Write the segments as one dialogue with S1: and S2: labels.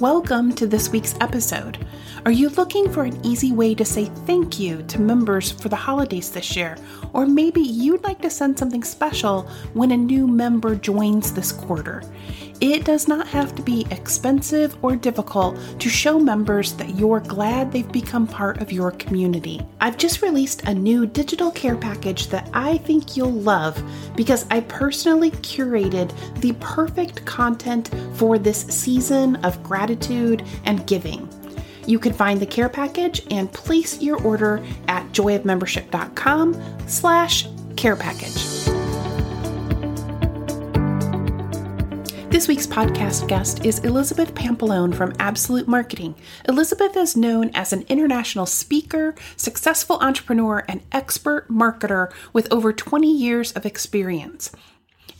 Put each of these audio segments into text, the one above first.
S1: Welcome to this week's episode. Are you looking for an easy way to say thank you to members for the holidays this year? Or maybe you'd like to send something special when a new member joins this quarter. It does not have to be expensive or difficult to show members that you're glad they've become part of your community. I've just released a new digital care package that I think you'll love because I personally curated the perfect content for this season of gratitude and giving. You can find the care package and place your order at joyofmembership.com slash care package. This week's podcast guest is Elizabeth Pampalone from Absolute Marketing. Elizabeth is known as an international speaker, successful entrepreneur, and expert marketer with over 20 years of experience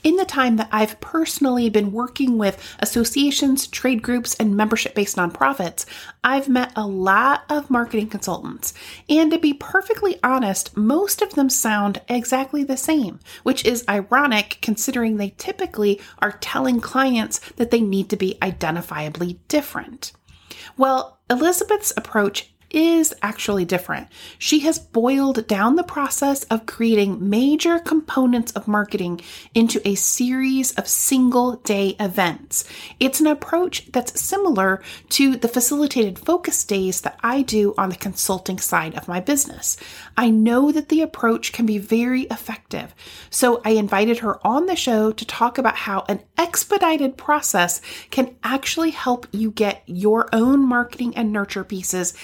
S1: in the time that I've personally been working with associations, trade groups, and membership based nonprofits, I've met a lot of marketing consultants. And to be perfectly honest, most of them sound exactly the same, which is ironic considering they typically are telling clients that they need to be identifiably different. Well, Elizabeth's approach is actually different. She has boiled down the process of creating major components of marketing into a series of single day events. It's an approach that's similar to the facilitated focus days that I do on the consulting side of my business. I know that the approach can be very effective. So I invited her on the show to talk about how an expedited process can actually help you get your own marketing and nurture pieces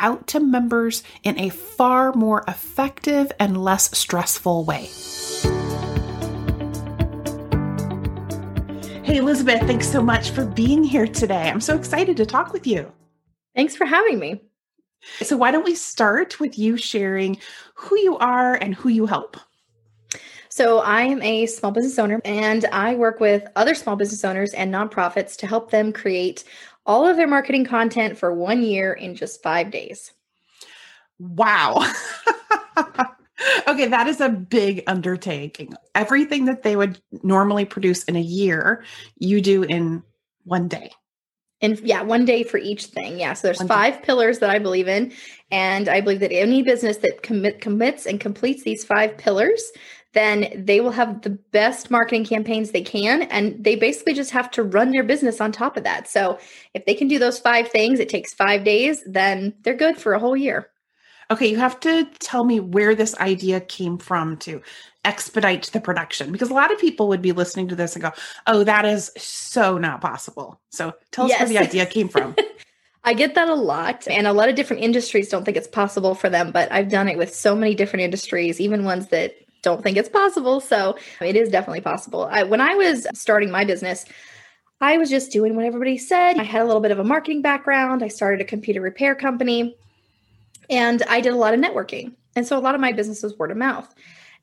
S1: out to members in a far more effective and less stressful way. Hey, Elizabeth, thanks so much for being here today. I'm so excited to talk with you.
S2: Thanks for having me.
S1: So, why don't we start with you sharing who you are and who you help?
S2: So, I am a small business owner and I work with other small business owners and nonprofits to help them create all of their marketing content for one year in just five days.
S1: Wow. okay, that is a big undertaking. Everything that they would normally produce in a year, you do in one day.
S2: And yeah, one day for each thing. Yeah. So there's one five day. pillars that I believe in. And I believe that any business that commit commits and completes these five pillars then they will have the best marketing campaigns they can. And they basically just have to run their business on top of that. So if they can do those five things, it takes five days, then they're good for a whole year.
S1: Okay, you have to tell me where this idea came from to expedite the production because a lot of people would be listening to this and go, oh, that is so not possible. So tell us yes. where the idea came from.
S2: I get that a lot. And a lot of different industries don't think it's possible for them, but I've done it with so many different industries, even ones that don't think it's possible. So it is definitely possible. I, when I was starting my business, I was just doing what everybody said. I had a little bit of a marketing background. I started a computer repair company and I did a lot of networking. And so a lot of my business was word of mouth.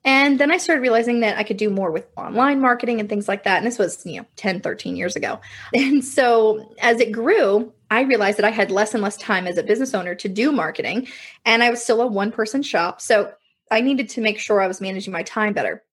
S2: And then I started realizing that I could do more with online marketing and things like that. And this was, you know, 10, 13 years ago. And so as it grew, I realized that I had less and less time as a business owner to do marketing. And I was still a one person shop. So I needed to make sure I was managing my time better.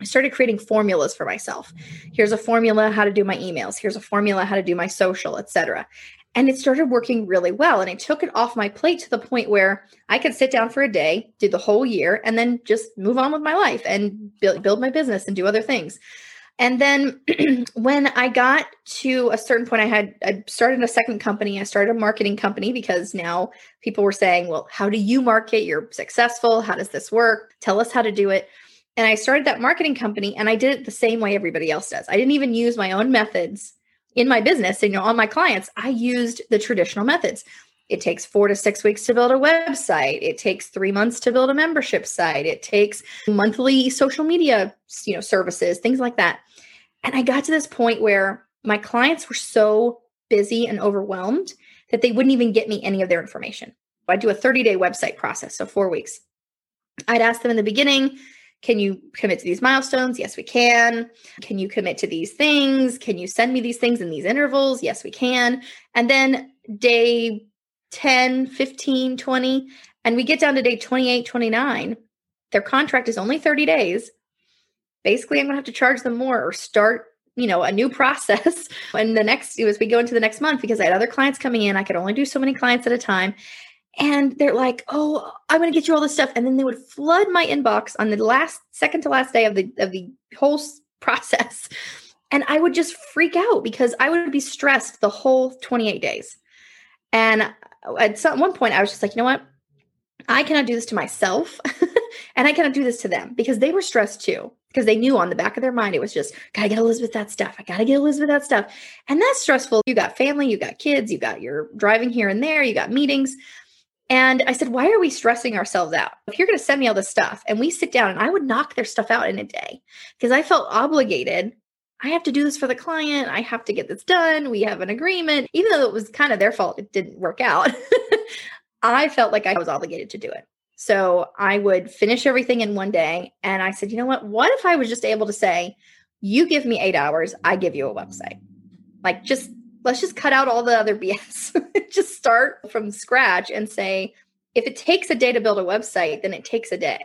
S2: I started creating formulas for myself. Here's a formula how to do my emails. Here's a formula how to do my social, etc. And it started working really well. And I took it off my plate to the point where I could sit down for a day, do the whole year, and then just move on with my life and build, build my business and do other things. And then when I got to a certain point, I had I started a second company. I started a marketing company because now people were saying, "Well, how do you market? You're successful. How does this work? Tell us how to do it." And I started that marketing company, and I did it the same way everybody else does. I didn't even use my own methods in my business. You know, on my clients, I used the traditional methods. It takes four to six weeks to build a website. It takes three months to build a membership site. It takes monthly social media, you know, services, things like that. And I got to this point where my clients were so busy and overwhelmed that they wouldn't even get me any of their information. I do a 30 day website process, so four weeks. I'd ask them in the beginning, can you commit to these milestones? Yes, we can. Can you commit to these things? Can you send me these things in these intervals? Yes, we can. And then day 10, 15, 20, and we get down to day 28, 29. Their contract is only 30 days. Basically, I'm going to have to charge them more or start you know a new process and the next as we go into the next month because i had other clients coming in i could only do so many clients at a time and they're like oh i'm going to get you all this stuff and then they would flood my inbox on the last second to last day of the of the whole process and i would just freak out because i would be stressed the whole 28 days and at some one point, I was just like, you know what? I cannot do this to myself and I cannot do this to them because they were stressed too. Because they knew on the back of their mind, it was just, gotta get Elizabeth that stuff. I gotta get Elizabeth that stuff. And that's stressful. You got family, you got kids, you got your driving here and there, you got meetings. And I said, why are we stressing ourselves out? If you're to send me all this stuff and we sit down and I would knock their stuff out in a day because I felt obligated I have to do this for the client. I have to get this done. We have an agreement. Even though it was kind of their fault, it didn't work out. I felt like I was obligated to do it. So I would finish everything in one day. And I said, you know what? What if I was just able to say, you give me eight hours, I give you a website? Like, just let's just cut out all the other BS. just start from scratch and say, if it takes a day to build a website, then it takes a day.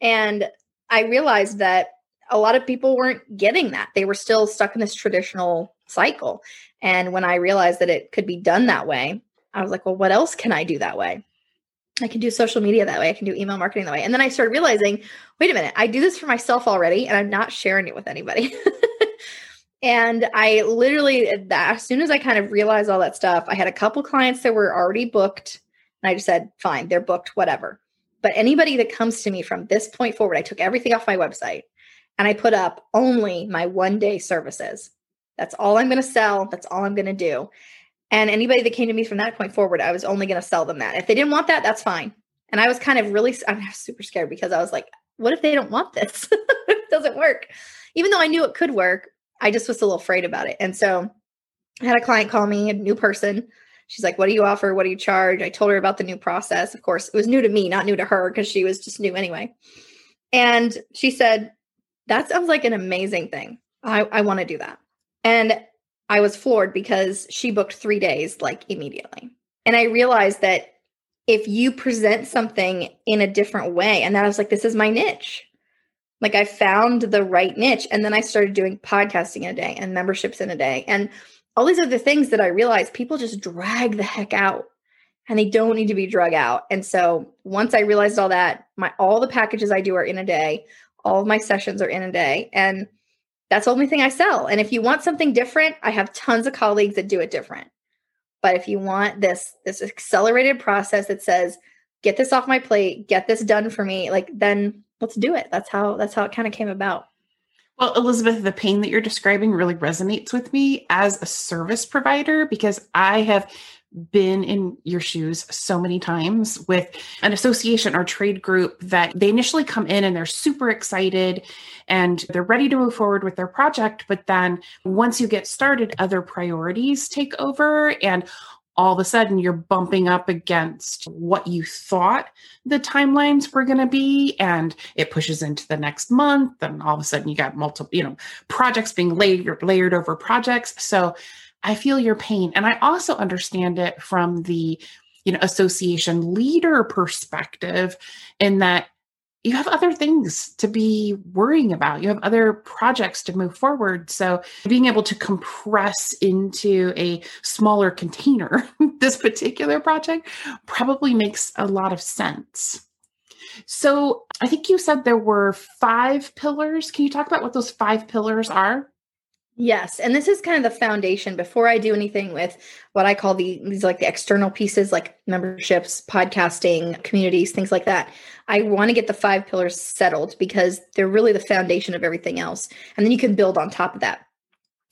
S2: And I realized that a lot of people weren't getting that. They were still stuck in this traditional cycle. And when I realized that it could be done that way, I was like, well, what else can I do that way? I can do social media that way. I can do email marketing that way. And then I started realizing, wait a minute, I do this for myself already and I'm not sharing it with anybody. and I literally, as soon as I kind of realized all that stuff, I had a couple clients that were already booked. And I just said, fine, they're booked, whatever. But anybody that comes to me from this point forward, I took everything off my website and I put up only my one day services. That's all I'm going to sell. That's all I'm going to do. And anybody that came to me from that point forward, I was only going to sell them that. If they didn't want that, that's fine. And I was kind of really, I'm super scared because I was like, what if they don't want this? it doesn't work. Even though I knew it could work, I just was a little afraid about it. And so I had a client call me, a new person. She's like, What do you offer? What do you charge? I told her about the new process. Of course, it was new to me, not new to her because she was just new anyway. And she said, that sounds like an amazing thing. I, I want to do that. And I was floored because she booked three days like immediately. And I realized that if you present something in a different way, and then I was like, this is my niche. Like I found the right niche. And then I started doing podcasting in a day and memberships in a day. And all these other things that I realized people just drag the heck out and they don't need to be drug out. And so once I realized all that, my all the packages I do are in a day all of my sessions are in a day and that's the only thing I sell. And if you want something different, I have tons of colleagues that do it different. But if you want this this accelerated process that says get this off my plate, get this done for me, like then let's do it. That's how that's how it kind of came about.
S1: Well, Elizabeth, the pain that you're describing really resonates with me as a service provider because I have been in your shoes so many times with an association or trade group that they initially come in and they're super excited and they're ready to move forward with their project. But then once you get started, other priorities take over and all of a sudden you're bumping up against what you thought the timelines were going to be and it pushes into the next month and all of a sudden you got multiple you know projects being layered layered over projects so I feel your pain. And I also understand it from the, you know, association leader perspective in that you have other things to be worrying about. You have other projects to move forward. So being able to compress into a smaller container this particular project probably makes a lot of sense. So I think you said there were five pillars. Can you talk about what those five pillars are?
S2: Yes, and this is kind of the foundation before I do anything with what I call the these like the external pieces like memberships, podcasting, communities, things like that. I want to get the five pillars settled because they're really the foundation of everything else. And then you can build on top of that.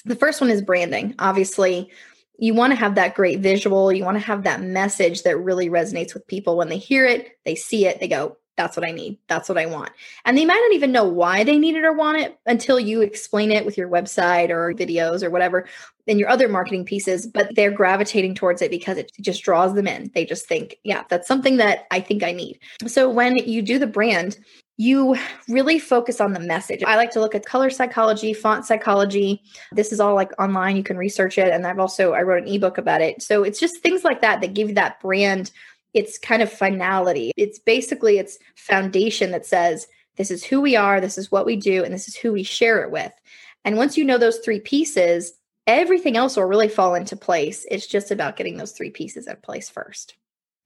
S2: The first one is branding. Obviously, you want to have that great visual, you want to have that message that really resonates with people when they hear it, they see it, they go, that's what I need. That's what I want. And they might not even know why they need it or want it until you explain it with your website or videos or whatever and your other marketing pieces, but they're gravitating towards it because it just draws them in. They just think, yeah, that's something that I think I need. So when you do the brand, you really focus on the message. I like to look at color psychology, font psychology. This is all like online. You can research it. And I've also, I wrote an ebook about it. So it's just things like that that give you that brand it's kind of finality. It's basically its foundation that says this is who we are, this is what we do, and this is who we share it with. And once you know those three pieces, everything else will really fall into place. It's just about getting those three pieces in place first.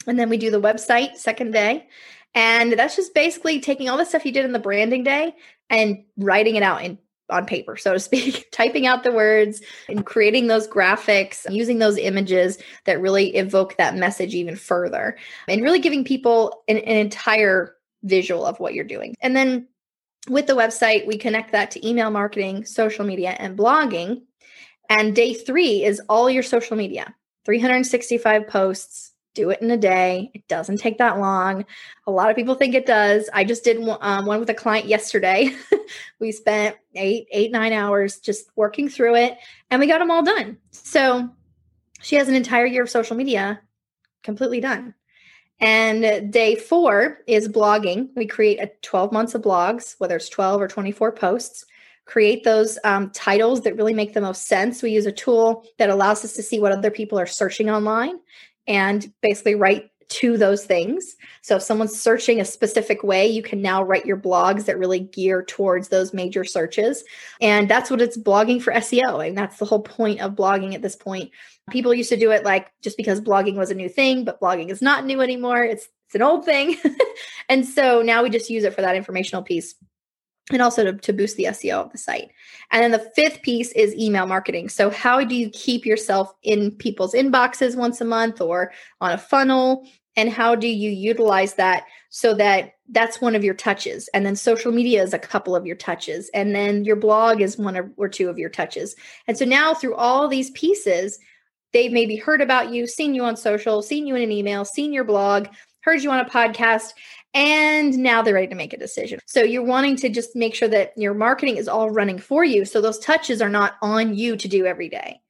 S2: And then we do the website second day. And that's just basically taking all the stuff you did in the branding day and writing it out in on paper, so to speak, typing out the words and creating those graphics, using those images that really evoke that message even further, and really giving people an, an entire visual of what you're doing. And then with the website, we connect that to email marketing, social media, and blogging. And day three is all your social media 365 posts, do it in a day. It doesn't take that long. A lot of people think it does. I just did um, one with a client yesterday. we spent eight, eight, nine hours just working through it and we got them all done. So she has an entire year of social media completely done. And day four is blogging. We create a 12 months of blogs, whether it's 12 or 24 posts create those um, titles that really make the most sense. We use a tool that allows us to see what other people are searching online and basically write to those things. So if someone's searching a specific way, you can now write your blogs that really gear towards those major searches. And that's what it's blogging for SEO. And that's the whole point of blogging at this point. People used to do it like just because blogging was a new thing, but blogging is not new anymore. It's it's an old thing. and so now we just use it for that informational piece and also to, to boost the SEO of the site. And then the fifth piece is email marketing. So, how do you keep yourself in people's inboxes once a month or on a funnel? And how do you utilize that so that that's one of your touches? And then social media is a couple of your touches. And then your blog is one or, or two of your touches. And so now, through all these pieces, they've maybe heard about you, seen you on social, seen you in an email, seen your blog, heard you on a podcast, and now they're ready to make a decision. So you're wanting to just make sure that your marketing is all running for you. So those touches are not on you to do every day.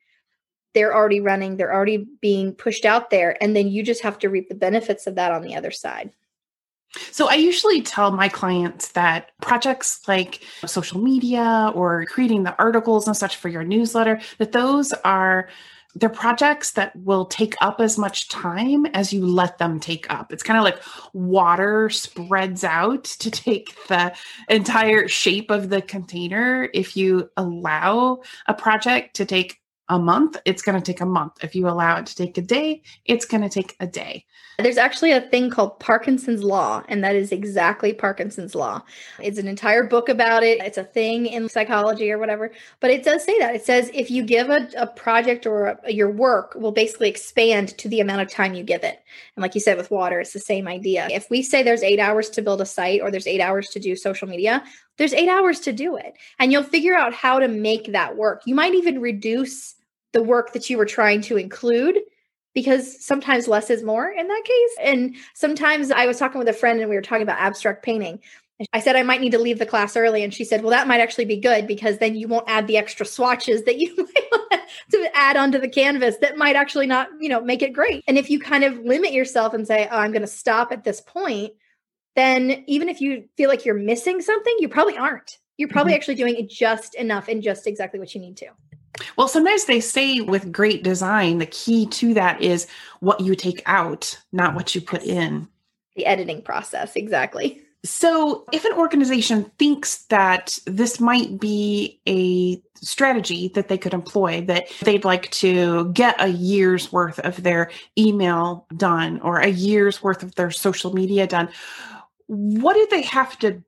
S2: They're already running, they're already being pushed out there. And then you just have to reap the benefits of that on the other side.
S1: So I usually tell my clients that projects like social media or creating the articles and such for your newsletter, that those are they're projects that will take up as much time as you let them take up. It's kind of like water spreads out to take the entire shape of the container. If you allow a project to take a month, it's going to take a month. If you allow it to take a day, it's going to take a day.
S2: There's actually a thing called Parkinson's Law, and that is exactly Parkinson's Law. It's an entire book about it. It's a thing in psychology or whatever, but it does say that. It says if you give a, a project or a, your work will basically expand to the amount of time you give it. And like you said with water, it's the same idea. If we say there's eight hours to build a site or there's eight hours to do social media, there's eight hours to do it. And you'll figure out how to make that work. You might even reduce the work that you were trying to include because sometimes less is more in that case. And sometimes I was talking with a friend and we were talking about abstract painting. I said I might need to leave the class early, and she said, "Well, that might actually be good because then you won't add the extra swatches that you might want to add onto the canvas that might actually not, you know, make it great." And if you kind of limit yourself and say, "Oh, I'm going to stop at this point," then even if you feel like you're missing something, you probably aren't. You're probably mm-hmm. actually doing just enough and just exactly what you need to.
S1: Well, sometimes they say with great design, the key to that is what you take out, not what you put in.
S2: The editing process, exactly.
S1: So, if an organization thinks that this might be a strategy that they could employ, that they'd like to get a year's worth of their email done or a year's worth of their social media done, what do they have to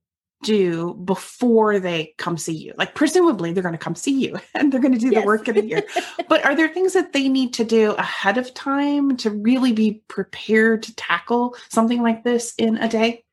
S1: do before they come see you? Like, presumably, they're going to come see you and they're going to do yes. the work of the year. but are there things that they need to do ahead of time to really be prepared to tackle something like this in a day?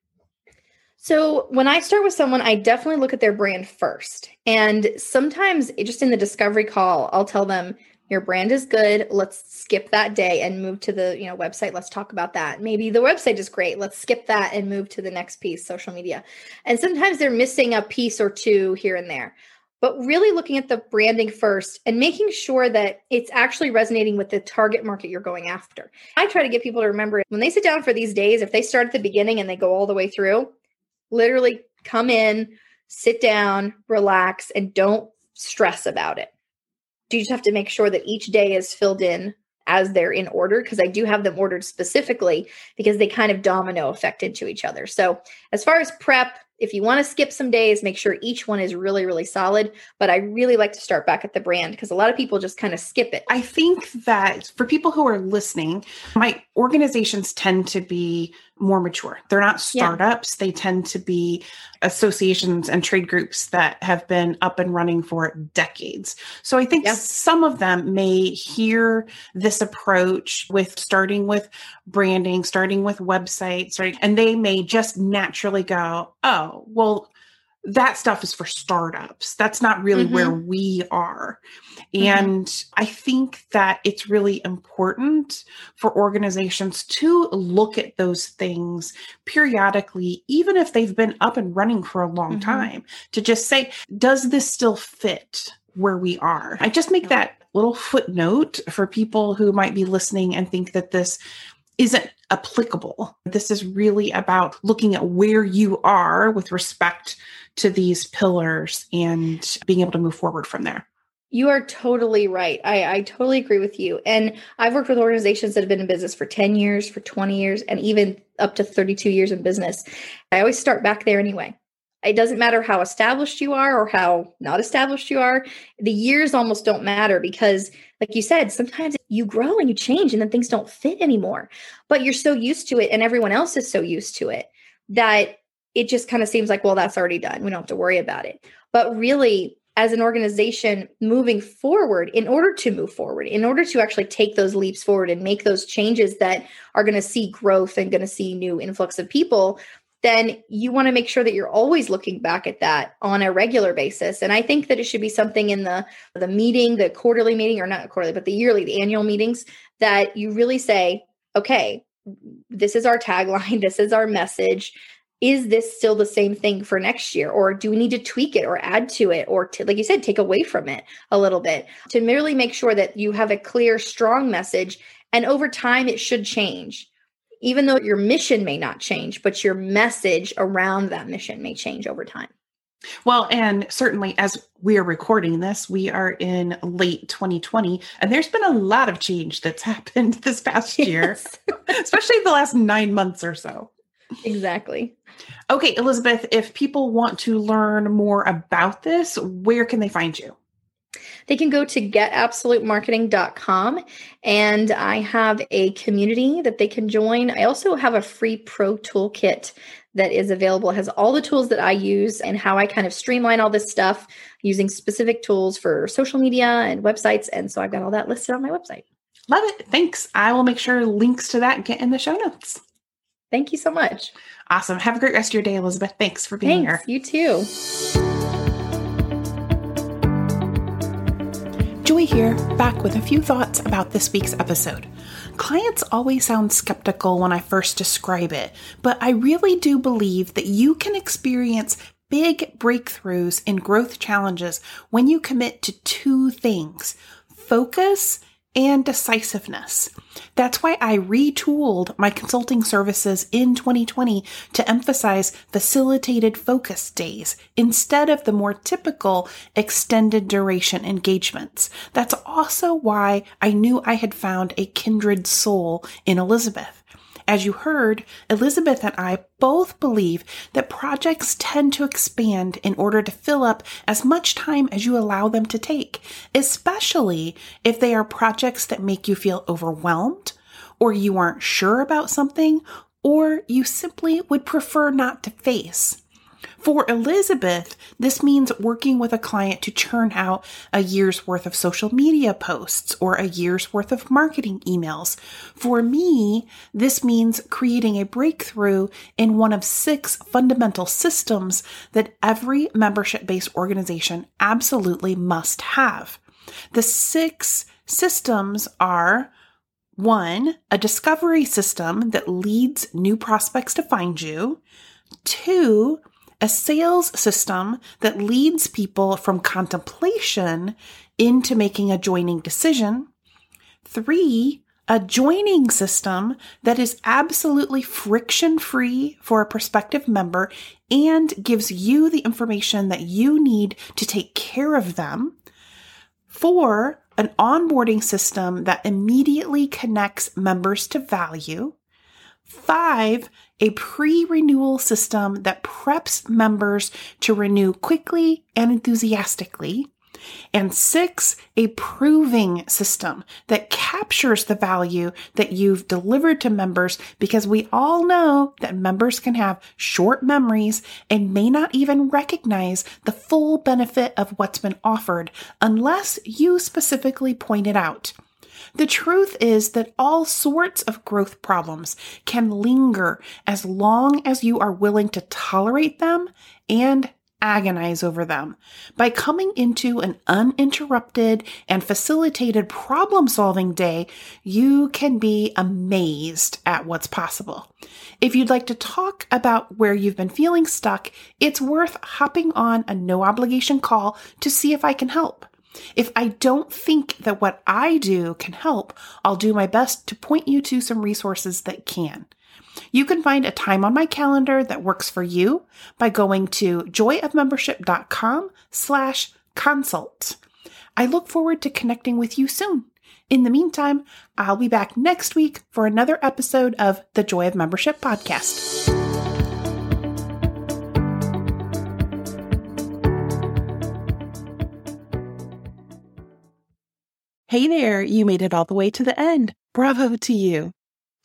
S2: So, when I start with someone, I definitely look at their brand first. And sometimes, just in the discovery call, I'll tell them, your brand is good let's skip that day and move to the you know website let's talk about that. Maybe the website is great let's skip that and move to the next piece social media. And sometimes they're missing a piece or two here and there. But really looking at the branding first and making sure that it's actually resonating with the target market you're going after. I try to get people to remember when they sit down for these days, if they start at the beginning and they go all the way through, literally come in, sit down, relax, and don't stress about it you just have to make sure that each day is filled in as they're in order because I do have them ordered specifically because they kind of domino effect into each other. So, as far as prep, if you want to skip some days, make sure each one is really, really solid. But I really like to start back at the brand because a lot of people just kind of skip it.
S1: I think that for people who are listening, my organizations tend to be more mature. They're not startups, yeah. they tend to be associations and trade groups that have been up and running for decades. So I think some of them may hear this approach with starting with branding, starting with websites, right? And they may just naturally go, oh, well, that stuff is for startups. That's not really mm-hmm. where we are. Mm-hmm. And I think that it's really important for organizations to look at those things periodically, even if they've been up and running for a long mm-hmm. time, to just say, does this still fit where we are? I just make that little footnote for people who might be listening and think that this isn't applicable. This is really about looking at where you are with respect to these pillars and being able to move forward from there.
S2: You are totally right. I, I totally agree with you. And I've worked with organizations that have been in business for 10 years, for 20 years, and even up to 32 years in business. I always start back there anyway. It doesn't matter how established you are or how not established you are. The years almost don't matter because, like you said, sometimes you grow and you change and then things don't fit anymore. But you're so used to it and everyone else is so used to it that it just kind of seems like, well, that's already done. We don't have to worry about it. But really, as an organization moving forward, in order to move forward, in order to actually take those leaps forward and make those changes that are going to see growth and going to see new influx of people, then you want to make sure that you're always looking back at that on a regular basis. And I think that it should be something in the the meeting, the quarterly meeting, or not quarterly, but the yearly, the annual meetings, that you really say, okay, this is our tagline, this is our message. Is this still the same thing for next year? Or do we need to tweak it or add to it or to, like you said take away from it a little bit? To merely make sure that you have a clear strong message and over time it should change even though your mission may not change but your message around that mission may change over time
S1: well, and certainly as we are recording this, we are in late 2020, and there's been a lot of change that's happened this past year, yes. especially the last nine months or so.
S2: Exactly.
S1: Okay, Elizabeth, if people want to learn more about this, where can they find you?
S2: They can go to getabsolutemarketing.com and I have a community that they can join. I also have a free pro toolkit that is available. It has all the tools that I use and how I kind of streamline all this stuff using specific tools for social media and websites. And so I've got all that listed on my website.
S1: Love it. Thanks. I will make sure links to that get in the show notes.
S2: Thank you so much.
S1: Awesome. Have a great rest of your day, Elizabeth. Thanks for being
S2: Thanks,
S1: here.
S2: You too.
S1: Joy here, back with a few thoughts about this week's episode. Clients always sound skeptical when I first describe it, but I really do believe that you can experience big breakthroughs in growth challenges when you commit to two things focus and decisiveness. That's why I retooled my consulting services in 2020 to emphasize facilitated focus days instead of the more typical extended duration engagements. That's also why I knew I had found a kindred soul in Elizabeth. As you heard, Elizabeth and I both believe that projects tend to expand in order to fill up as much time as you allow them to take, especially if they are projects that make you feel overwhelmed, or you aren't sure about something, or you simply would prefer not to face. For Elizabeth, this means working with a client to churn out a year's worth of social media posts or a year's worth of marketing emails. For me, this means creating a breakthrough in one of six fundamental systems that every membership based organization absolutely must have. The six systems are one, a discovery system that leads new prospects to find you. Two, a sales system that leads people from contemplation into making a joining decision. Three, a joining system that is absolutely friction free for a prospective member and gives you the information that you need to take care of them. Four, an onboarding system that immediately connects members to value. Five, a pre renewal system that preps members to renew quickly and enthusiastically. And six, a proving system that captures the value that you've delivered to members because we all know that members can have short memories and may not even recognize the full benefit of what's been offered unless you specifically point it out. The truth is that all sorts of growth problems can linger as long as you are willing to tolerate them and agonize over them. By coming into an uninterrupted and facilitated problem solving day, you can be amazed at what's possible. If you'd like to talk about where you've been feeling stuck, it's worth hopping on a no obligation call to see if I can help. If I don't think that what I do can help, I'll do my best to point you to some resources that can. You can find a time on my calendar that works for you by going to joyofmembership.com slash consult. I look forward to connecting with you soon. In the meantime, I'll be back next week for another episode of the Joy of Membership podcast. Hey there, you made it all the way to the end. Bravo to you.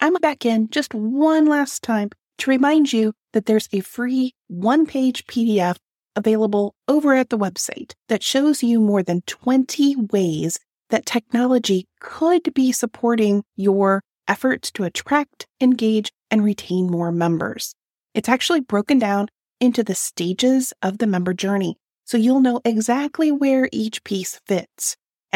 S1: I'm back in just one last time to remind you that there's a free one page PDF available over at the website that shows you more than 20 ways that technology could be supporting your efforts to attract, engage, and retain more members. It's actually broken down into the stages of the member journey, so you'll know exactly where each piece fits.